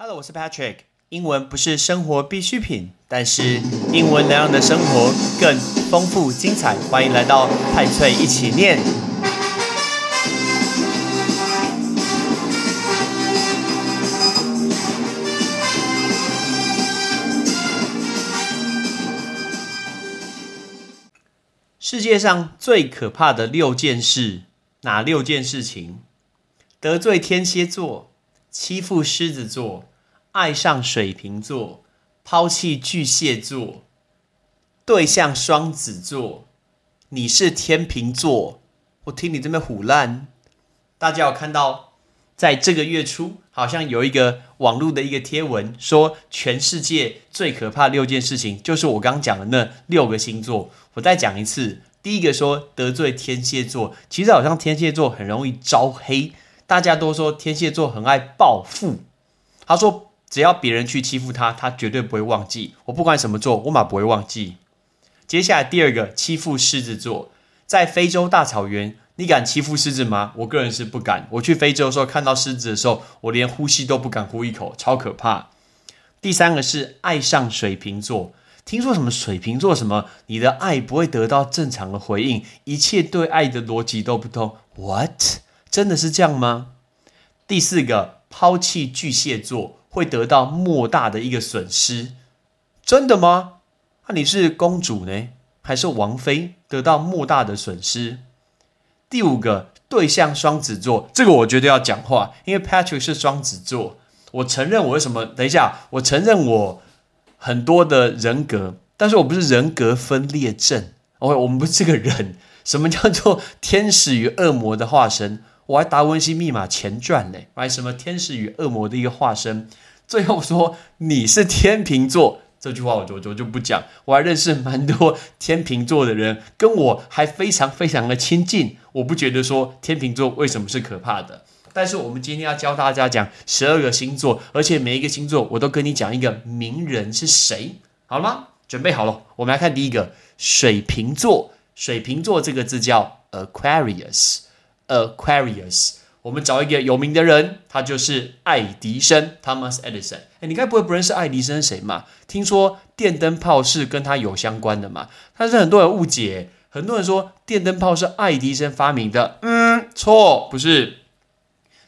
Hello，我是 Patrick。英文不是生活必需品，但是英文能让你的生活更丰富精彩。欢迎来到派翠一起念。世界上最可怕的六件事，哪六件事情？得罪天蝎座，欺负狮子座，爱上水瓶座，抛弃巨蟹座，对象双子座。你是天秤座，我听你这边胡烂。大家有看到，在这个月初，好像有一个网络的一个贴文，说全世界最可怕六件事情，就是我刚讲的那六个星座。我再讲一次，第一个说得罪天蝎座，其实好像天蝎座很容易招黑。大家都说天蝎座很爱报复。他说，只要别人去欺负他，他绝对不会忘记。我不管什么座，我马不会忘记。接下来第二个，欺负狮子座，在非洲大草原，你敢欺负狮子吗？我个人是不敢。我去非洲的时候，看到狮子的时候，我连呼吸都不敢呼一口，超可怕。第三个是爱上水瓶座，听说什么水瓶座什么，你的爱不会得到正常的回应，一切对爱的逻辑都不通。What？真的是这样吗？第四个，抛弃巨蟹座会得到莫大的一个损失，真的吗？那你是公主呢，还是王妃得到莫大的损失？第五个，对象双子座，这个我觉得要讲话，因为 Patrick 是双子座，我承认我为什么？等一下，我承认我很多的人格，但是我不是人格分裂症。哦我们不是这个人。什么叫做天使与恶魔的化身？我还达文西密码前传呢，还什么天使与恶魔的一个化身？最后说你是天秤座这句话，我就我就不讲。我还认识蛮多天秤座的人，跟我还非常非常的亲近。我不觉得说天秤座为什么是可怕的。但是我们今天要教大家讲十二个星座，而且每一个星座我都跟你讲一个名人是谁，好了吗？准备好了，我们来看第一个水瓶座。水瓶座这个字叫 Aquarius。Aquarius，我们找一个有名的人，他就是爱迪生 Thomas Edison。哎，你该不会不认识爱迪生谁嘛？听说电灯泡是跟他有相关的嘛？但是很多人误解，很多人说电灯泡是爱迪生发明的。嗯，错，不是。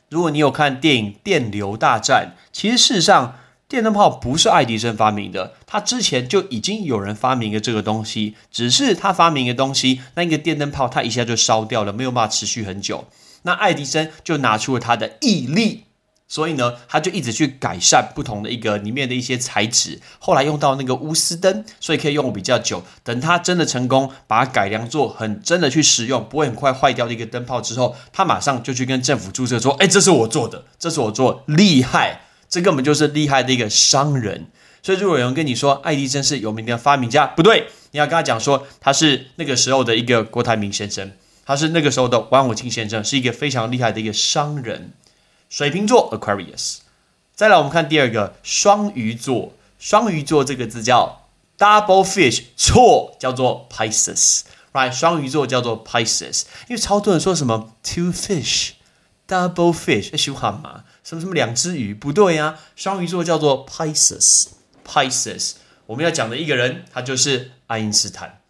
如果你有看电影《电流大战》，其实事实上电灯泡不是爱迪生发明的，他之前就已经有人发明了这个东西，只是他发明的东西，那个电灯泡它一下就烧掉了，没有办法持续很久。那爱迪生就拿出了他的毅力，所以呢，他就一直去改善不同的一个里面的一些材质，后来用到那个钨丝灯，所以可以用比较久。等他真的成功，把它改良做很真的去使用，不会很快坏掉的一个灯泡之后，他马上就去跟政府注册说：“哎，这是我做的，这是我做，厉害。”这根本就是厉害的一个商人，所以如果有人跟你说爱迪生是有名的发明家，不对，你要跟他讲说他是那个时候的一个郭台铭先生，他是那个时候的王永庆先生，是一个非常厉害的一个商人。水瓶座 Aquarius，再来我们看第二个双鱼座，双鱼座这个字叫 double fish，错，叫做 Pisces，right？双鱼座叫做 Pisces，因为超多人说什么 two fish，double fish，喜欢吗？什么什么两只鱼不对呀？双鱼座叫做 Pisces，Pisces。我们要讲的一个人，他就是爱因斯坦。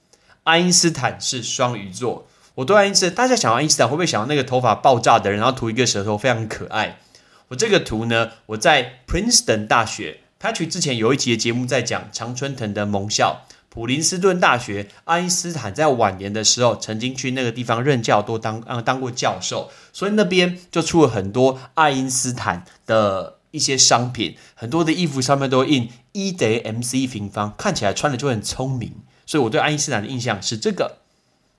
爱因斯坦是双鱼座。我对爱因斯坦，大家想爱因斯坦会不会想到那个头发爆炸的人，然后涂一个舌头，非常可爱？我这个图呢，我在 Princeton 大学，Patrick 之前有一集的节目在讲常春藤的萌校。普林斯顿大学，爱因斯坦在晚年的时候曾经去那个地方任教，都当啊当过教授，所以那边就出了很多爱因斯坦的一些商品，很多的衣服上面都印 E 等于 mc 平方，看起来穿的就很聪明，所以我对爱因斯坦的印象是这个。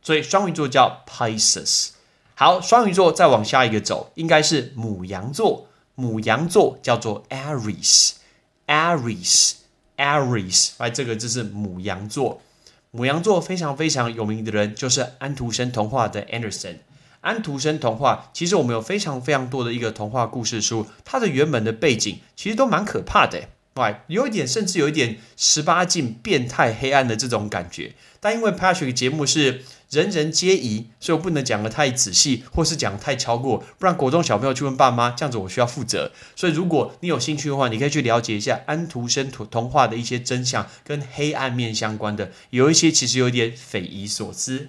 所以双鱼座叫 Pisces。好，双鱼座再往下一个走，应该是母羊座，母羊座叫做 Aries，Aries。Aries，Aries，哎，这个就是母羊座。母羊座非常非常有名的人就是安徒生童话的 Anderson。安徒生童话其实我们有非常非常多的一个童话故事书，它的原本的背景其实都蛮可怕的。哎，有一点，甚至有一点十八禁、变态、黑暗的这种感觉。但因为 Patrick 节目是人人皆宜，所以我不能讲的太仔细，或是讲太超过，不然国中小朋友去问爸妈，这样子我需要负责。所以如果你有兴趣的话，你可以去了解一下安徒生童童话的一些真相，跟黑暗面相关的，有一些其实有点匪夷所思。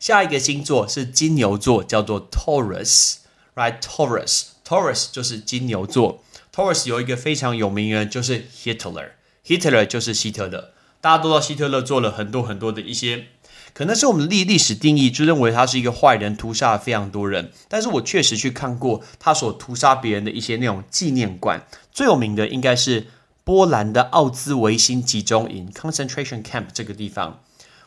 下一个星座是金牛座，叫做 Taurus，Right，Taurus Taurus 就是金牛座。Taurus 有一个非常有名的人，就是 Hitler，Hitler 就是希特勒。大家都知道希特勒做了很多很多的一些，可能是我们历历史定义就认为他是一个坏人，屠杀了非常多人。但是我确实去看过他所屠杀别人的一些那种纪念馆，最有名的应该是波兰的奥兹维辛集中营 （concentration camp） 这个地方。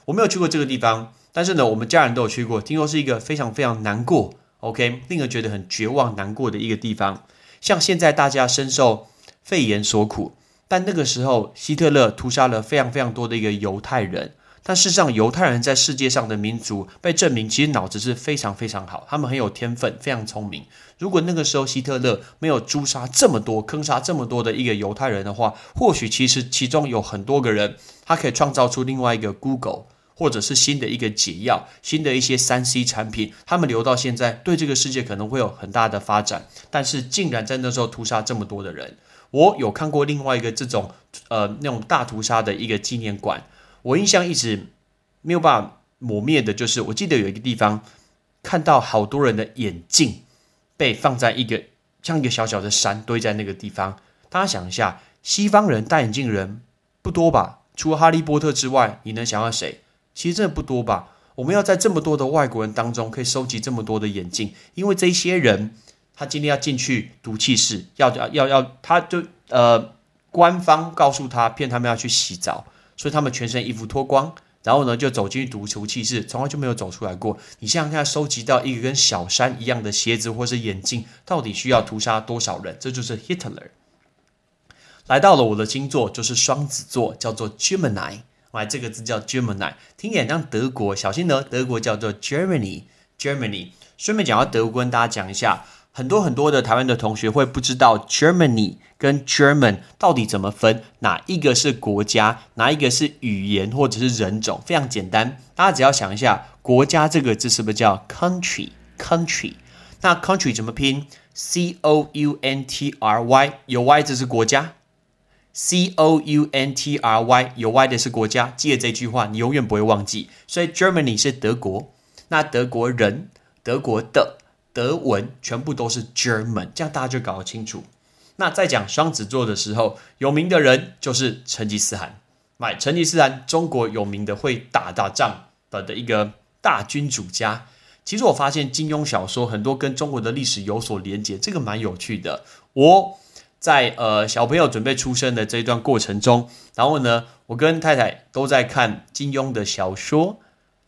我没有去过这个地方，但是呢，我们家人都有去过，听说是一个非常非常难过，OK，令人觉得很绝望、难过的一个地方。像现在大家深受肺炎所苦。但那个时候，希特勒屠杀了非常非常多的一个犹太人。但事实上，犹太人在世界上的民族被证明，其实脑子是非常非常好，他们很有天分，非常聪明。如果那个时候希特勒没有诛杀这么多、坑杀这么多的一个犹太人的话，或许其实其中有很多个人，他可以创造出另外一个 Google，或者是新的一个解药、新的一些三 C 产品，他们留到现在，对这个世界可能会有很大的发展。但是，竟然在那时候屠杀这么多的人。我有看过另外一个这种呃那种大屠杀的一个纪念馆，我印象一直没有办法抹灭的，就是我记得有一个地方看到好多人的眼镜被放在一个像一个小小的山堆在那个地方。大家想一下，西方人戴眼镜人不多吧？除了哈利波特之外，你能想到谁？其实真的不多吧？我们要在这么多的外国人当中可以收集这么多的眼镜，因为这些人。他今天要进去毒气室，要要要，他就呃，官方告诉他骗他们要去洗澡，所以他们全身衣服脱光，然后呢就走进去毒毒气室，从来就没有走出来过。你想想看，收集到一个跟小山一样的鞋子或是眼镜，到底需要屠杀多少人？这就是 Hitler。来到了我的星座，就是双子座，叫做 Gemini，来这个字叫 Gemini，听起来像德国，小心呢，德国叫做 Germany，Germany。顺便讲到德国，跟大家讲一下。很多很多的台湾的同学会不知道 Germany 跟 German 到底怎么分，哪一个是国家，哪一个是语言或者是人种？非常简单，大家只要想一下，国家这个字是不是叫 country？country？那 country 怎么拼？C O U N T R Y 有 Y 这是国家，C O U N T R Y 有 Y 的是国家，记得这句话，你永远不会忘记。所以 Germany 是德国，那德国人，德国的。德文全部都是 German，这样大家就搞得清楚。那在讲双子座的时候，有名的人就是成吉思汗。买成吉思汗，中国有名的会打打仗的的一个大君主家。其实我发现金庸小说很多跟中国的历史有所连结，这个蛮有趣的。我在呃小朋友准备出生的这一段过程中，然后呢，我跟太太都在看金庸的小说。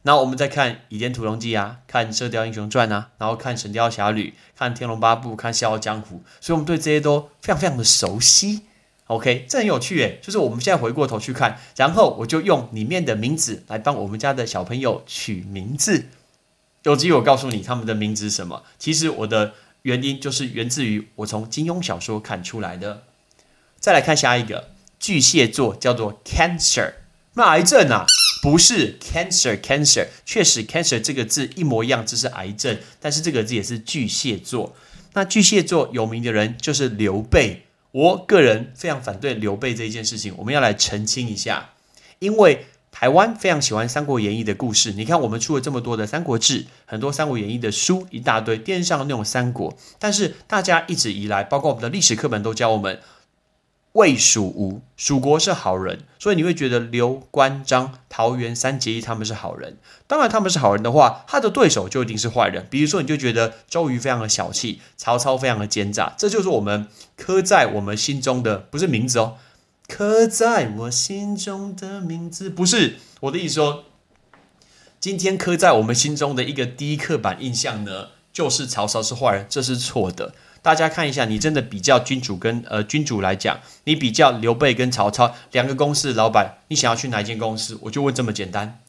那我们再看《倚天屠龙记》啊，看《射雕英雄传》啊，然后看《神雕侠侣》，看《天龙八部》，看《笑傲江湖》，所以我们对这些都非常非常的熟悉。OK，这很有趣诶，就是我们现在回过头去看，然后我就用里面的名字来帮我们家的小朋友取名字。有机会我告诉你他们的名字是什么。其实我的原因就是源自于我从金庸小说看出来的。再来看下一个巨蟹座，叫做 Cancer，那癌症啊。不是 cancer，cancer 确实 cancer 这个字一模一样，这是癌症，但是这个字也是巨蟹座。那巨蟹座有名的人就是刘备，我个人非常反对刘备这一件事情，我们要来澄清一下。因为台湾非常喜欢《三国演义》的故事，你看我们出了这么多的《三国志》，很多《三国演义》的书一大堆，电视上的那种三国，但是大家一直以来，包括我们的历史课本都教我们。魏蜀吴，蜀国是好人，所以你会觉得刘关张桃园三结义他们是好人。当然他们是好人的话，他的对手就一定是坏人。比如说，你就觉得周瑜非常的小气，曹操非常的奸诈，这就是我们刻在我们心中的不是名字哦，刻在我心中的名字不是我的意思说，今天刻在我们心中的一个第一刻板印象呢，就是曹操是坏人，这是错的。大家看一下，你真的比较君主跟呃君主来讲，你比较刘备跟曹操两个公司的老板，你想要去哪一间公司？我就问这么简单。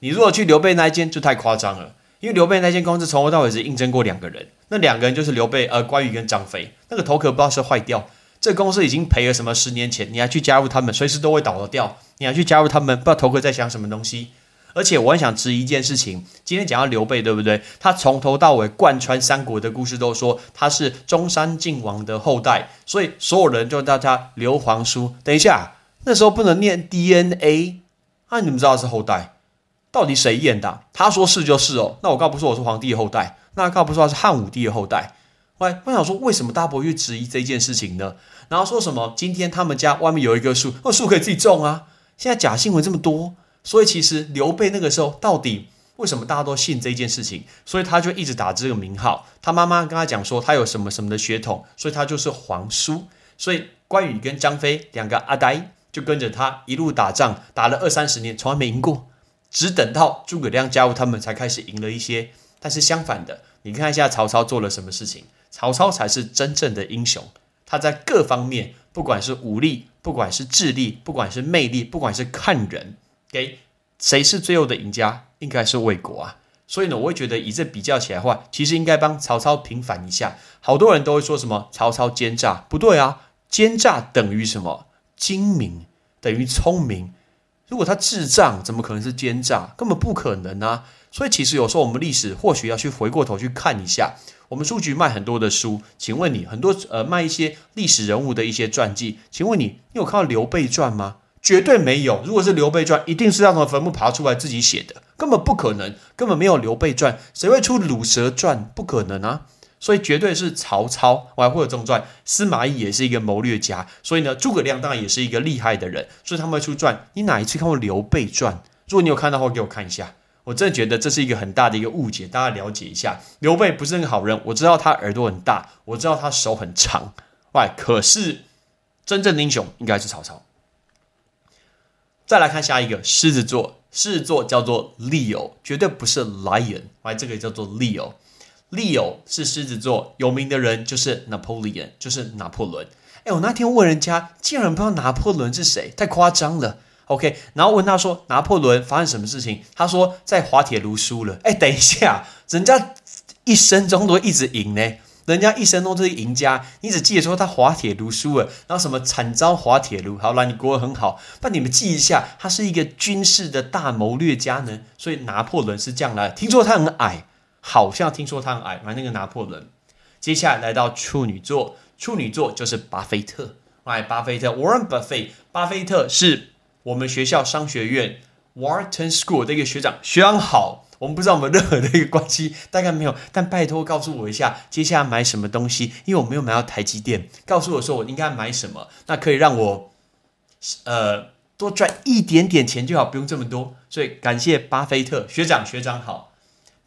你如果去刘备那一间，就太夸张了，因为刘备那间公司从头到尾只应征过两个人，那两个人就是刘备呃关羽跟张飞，那个头壳不知道是坏掉。这公司已经赔了什么十年前，你还去加入他们，随时都会倒掉。你还去加入他们，不知道头壳在想什么东西。而且我很想质疑一件事情，今天讲到刘备，对不对？他从头到尾贯穿三国的故事，都说他是中山靖王的后代，所以所有人就叫他刘皇叔。等一下，那时候不能念 DNA，那你们知道是后代？到底谁验的？他说是就是哦。那我告不说我是皇帝的后代，那告不说他是汉武帝的后代。喂，我想说，为什么大家不会去质疑这件事情呢？然后说什么？今天他们家外面有一棵树，那树可以自己种啊。现在假新闻这么多。所以其实刘备那个时候到底为什么大家都信这件事情？所以他就一直打这个名号。他妈妈跟他讲说他有什么什么的血统，所以他就是皇叔。所以关羽跟张飞两个阿呆就跟着他一路打仗，打了二三十年，从来没赢过，只等到诸葛亮加入他们才开始赢了一些。但是相反的，你看一下曹操做了什么事情？曹操才是真正的英雄。他在各方面，不管是武力，不管是智力，不管是魅力，不管是看人。给谁是最后的赢家？应该是魏国啊。所以呢，我会觉得以这比较起来的话，其实应该帮曹操平反一下。好多人都会说什么曹操奸诈，不对啊，奸诈等于什么？精明等于聪明。如果他智障，怎么可能是奸诈？根本不可能啊。所以其实有时候我们历史或许要去回过头去看一下。我们书局卖很多的书，请问你很多呃卖一些历史人物的一些传记，请问你你有看到刘备传吗？绝对没有。如果是刘备传，一定是让从坟墓爬出来自己写的，根本不可能，根本没有刘备传。谁会出鲁蛇传？不可能啊！所以绝对是曹操，我还会有这种传。司马懿也是一个谋略家，所以呢，诸葛亮当然也是一个厉害的人，所以他们会出传。你哪一次看过刘备传？如果你有看到的话，给我看一下。我真的觉得这是一个很大的一个误解，大家了解一下。刘备不是那个好人，我知道他耳朵很大，我知道他手很长，喂，可是真正的英雄应该是曹操。再来看下一个狮子座，狮子座叫做 Leo，绝对不是 Lion，来这个叫做 Leo。Leo 是狮子座有名的人就是 Napoleon，就是拿破仑。哎，我那天问人家，竟然不知道拿破仑是谁，太夸张了。OK，然后问他说拿破仑发生什么事情，他说在滑铁卢输了。哎，等一下，人家一生中都一直赢呢。人家一生中都是赢家，你只记得说他滑铁卢输了，然后什么惨遭滑铁卢。好了，你国文很好，那你们记一下，他是一个军事的大谋略家呢。所以拿破仑是这样来。听说他很矮，好像听说他很矮。买，那个拿破仑。接下来来到处女座，处女座就是巴菲特。来，巴菲特，Warren Buffett，巴菲特是我们学校商学院 Wharton School 的一个学长，学长好。我们不知道我们任何的一个关系，大概没有。但拜托告诉我一下，接下来买什么东西？因为我没有买到台积电，告诉我说我应该买什么，那可以让我呃多赚一点点钱就好，不用这么多。所以感谢巴菲特学长，学长好。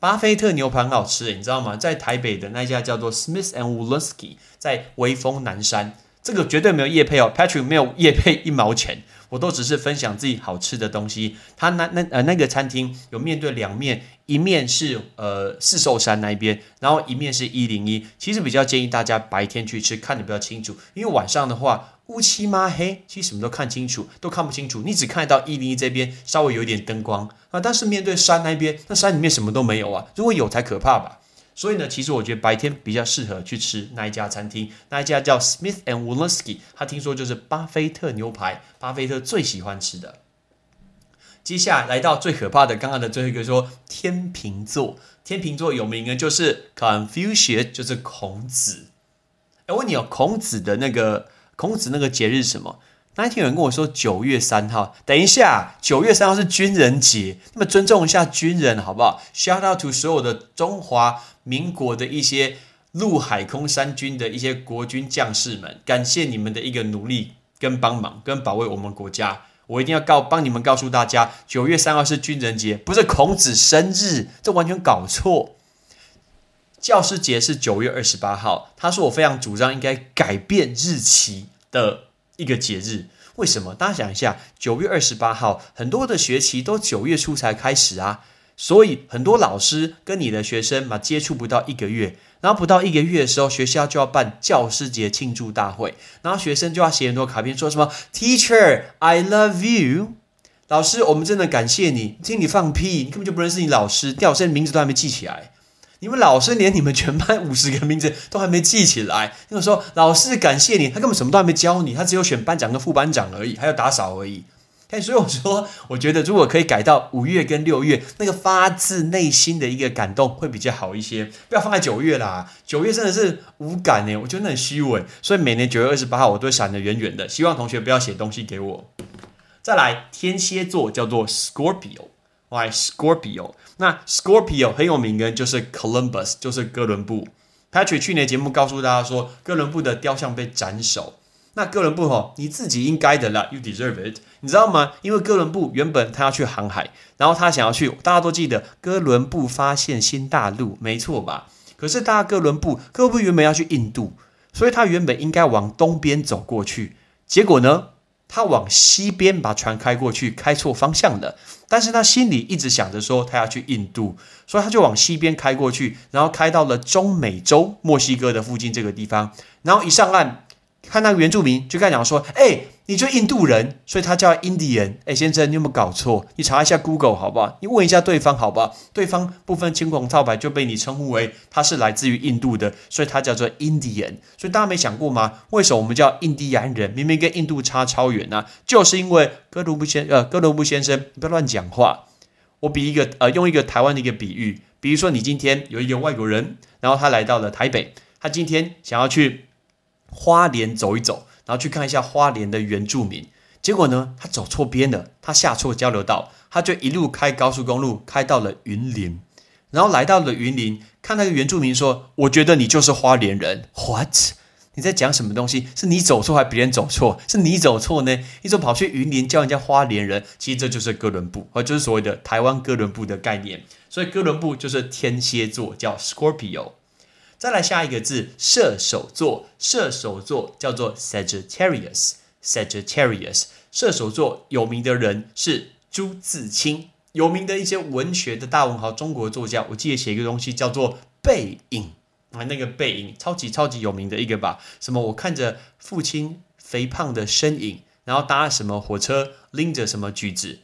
巴菲特牛排很好吃，你知道吗？在台北的那家叫做 Smith and Wollensky，在威风南山。这个绝对没有叶配哦，Patrick 没有叶配一毛钱，我都只是分享自己好吃的东西。他那那呃那个餐厅有面对两面，一面是呃四寿山那一边，然后一面是一零一。其实比较建议大家白天去吃，看得比较清楚，因为晚上的话乌漆嘛黑，其实什么都看清楚都看不清楚，你只看到一零一这边稍微有一点灯光啊，但是面对山那边，那山里面什么都没有啊，如果有才可怕吧。所以呢，其实我觉得白天比较适合去吃那一家餐厅，那一家叫 Smith and Wolinski，他听说就是巴菲特牛排，巴菲特最喜欢吃的。接下来来到最可怕的，刚刚的最后一个说天秤座，天秤座有名的就是 Confucius，就是孔子。哎，问你哦，孔子的那个孔子那个节日是什么？那一天有人跟我说九月三号，等一下，九月三号是军人节，那么尊重一下军人好不好？Shout out to 所有的中华民国的一些陆海空三军的一些国军将士们，感谢你们的一个努力跟帮忙跟保卫我们国家。我一定要告帮你们告诉大家，九月三号是军人节，不是孔子生日，这完全搞错。教师节是九月二十八号，他说我非常主张应该改变日期的。一个节日，为什么？大家想一下，九月二十八号，很多的学期都九月初才开始啊，所以很多老师跟你的学生嘛接触不到一个月，然后不到一个月的时候，学校就要办教师节庆祝大会，然后学生就要写很多卡片，说什么 “Teacher, I love you”，老师，我们真的感谢你。听你放屁，你根本就不认识你老师，吊生名字都还没记起来。你们老师连你们全班五十个名字都还没记起来。那个时候老师感谢你，他根本什么都还没教你，他只有选班长跟副班长而已，还有打扫而已。哎，所以我说，我觉得如果可以改到五月跟六月，那个发自内心的一个感动会比较好一些。不要放在九月啦，九月真的是无感呢，我觉得很虚伪。所以每年九月二十八号，我都闪得远远的。希望同学不要写东西给我。再来，天蝎座叫做 Scorpio Why Scorpio？那 Scorpio 很有名的，就是 Columbus，就是哥伦布。Patrick 去年节目告诉大家说，哥伦布的雕像被斩首。那哥伦布吼，你自己应该的啦，You deserve it，你知道吗？因为哥伦布原本他要去航海，然后他想要去，大家都记得哥伦布发现新大陆，没错吧？可是大家哥伦布，哥伦布原本要去印度，所以他原本应该往东边走过去，结果呢，他往西边把船开过去，开错方向了。但是他心里一直想着说他要去印度，所以他就往西边开过去，然后开到了中美洲墨西哥的附近这个地方，然后一上岸。看那个原住民，就跟他讲说：“哎，你就印度人，所以他叫 Indian。哎，先生，你有没有搞错？你查一下 Google 好不好？你问一下对方好不好？对方不分青红皂白就被你称呼为他是来自于印度的，所以他叫做 Indian。所以大家没想过吗？为什么我们叫印第安人？明明跟印度差超远呢？就是因为哥伦布先呃，哥伦布先生，你不要乱讲话。我比一个呃，用一个台湾的一个比喻，比如说你今天有一个外国人，然后他来到了台北，他今天想要去。花莲走一走，然后去看一下花莲的原住民。结果呢，他走错边了，他下错交流道，他就一路开高速公路，开到了云林。然后来到了云林，看那个原住民说：“我觉得你就是花莲人。”What？你在讲什么东西？是你走错还是别人走错？是你走错呢？你怎么跑去云林叫人家花莲人？其实这就是哥伦布，或就是所谓的台湾哥伦布的概念。所以哥伦布就是天蝎座，叫 Scorpio。再来下一个字，射手座。射手座叫做 Sagittarius。Sagittarius，射手座有名的人是朱自清。有名的一些文学的大文豪，中国作家，我记得写一个东西叫做《背影》啊，那个背影超级超级有名的一个吧？什么？我看着父亲肥胖的身影，然后搭什么火车，拎着什么橘子。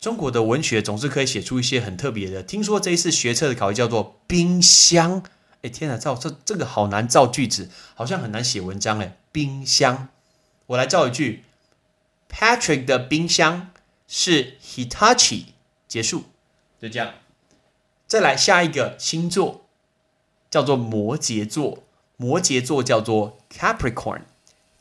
中国的文学总是可以写出一些很特别的。听说这一次学测的考题叫做冰箱。哎天哪，造这这个好难造句子，好像很难写文章哎。冰箱，我来造一句：Patrick 的冰箱是 Hitachi。结束，就这样。再来下一个星座，叫做摩羯座。摩羯座叫做 Capricorn。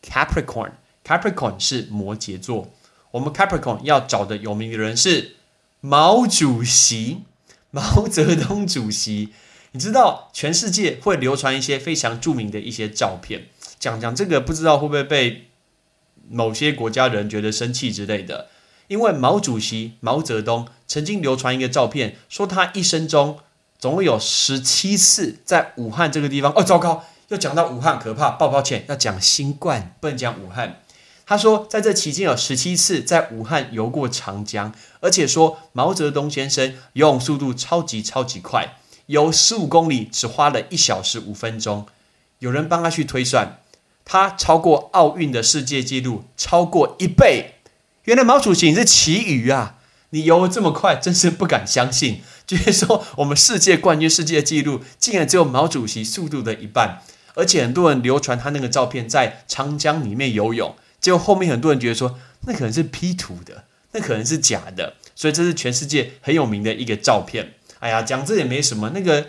Capricorn，Capricorn 是摩羯座。我们 Capricorn 要找的有名的人是毛主席，毛泽东主席。你知道全世界会流传一些非常著名的一些照片，讲讲这个不知道会不会被某些国家人觉得生气之类的。因为毛主席毛泽东曾经流传一个照片，说他一生中总共有十七次在武汉这个地方。哦，糟糕，又讲到武汉，可怕，抱抱歉，要讲新冠，不能讲武汉。他说在这期间有十七次在武汉游过长江，而且说毛泽东先生游泳速度超级超级快。游十五公里只花了一小时五分钟，有人帮他去推算，他超过奥运的世界纪录超过一倍。原来毛主席是奇鱼啊！你游这么快，真是不敢相信。就是说，我们世界冠军世界纪录竟然只有毛主席速度的一半，而且很多人流传他那个照片在长江里面游泳，结果后面很多人觉得说那可能是 P 图的，那可能是假的，所以这是全世界很有名的一个照片。哎呀，讲这也没什么。那个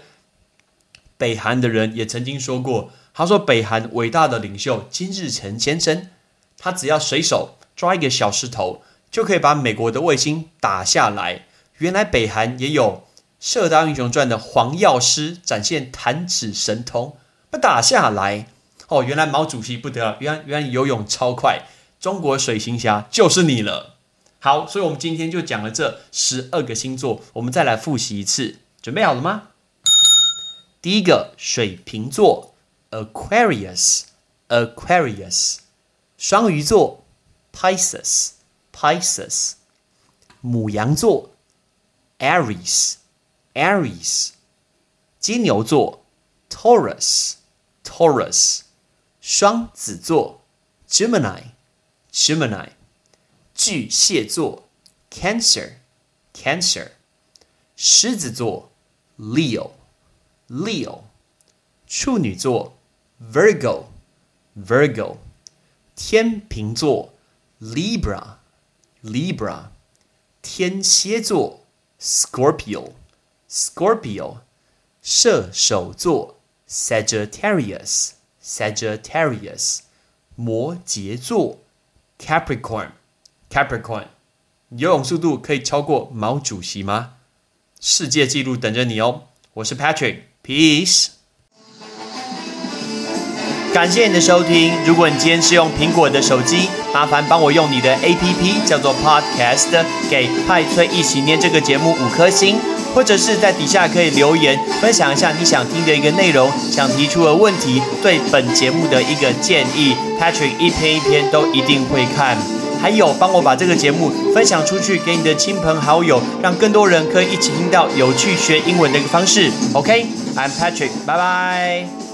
北韩的人也曾经说过，他说北韩伟大的领袖金日成先生，他只要随手抓一个小石头，就可以把美国的卫星打下来。原来北韩也有《射雕英雄传》的黄药师展现弹指神通，不打下来。哦，原来毛主席不得了，原来原来游泳超快，中国水行侠就是你了。好，所以我们今天就讲了这十二个星座，我们再来复习一次，准备好了吗？第一个水瓶座，Aquarius，Aquarius；双鱼座，Pisces，Pisces；母羊座，Aries，Aries；金牛座，Taurus，Taurus；双子座，Gemini，Gemini。巨蟹座，Cancer，Cancer；狮子座，Leo， Leo，处女座，Virgo。Virgo，天秤座；Libra，Libra，天蝎座；Scorpio，Scorpio，射手座；Sagittarius，Sagittarius，摩羯座 Capricorn，游泳速度可以超过毛主席吗？世界纪录等着你哦！我是 Patrick，Peace。感谢你的收听。如果你今天是用苹果的手机，麻烦帮我用你的 APP 叫做 Podcast，给派崔一起念这个节目五颗星，或者是在底下可以留言分享一下你想听的一个内容，想提出的问题，对本节目的一个建议，Patrick 一篇一篇都一定会看。还有，帮我把这个节目分享出去给你的亲朋好友，让更多人可以一起听到有趣学英文的一个方式。OK，I'm Patrick，拜拜。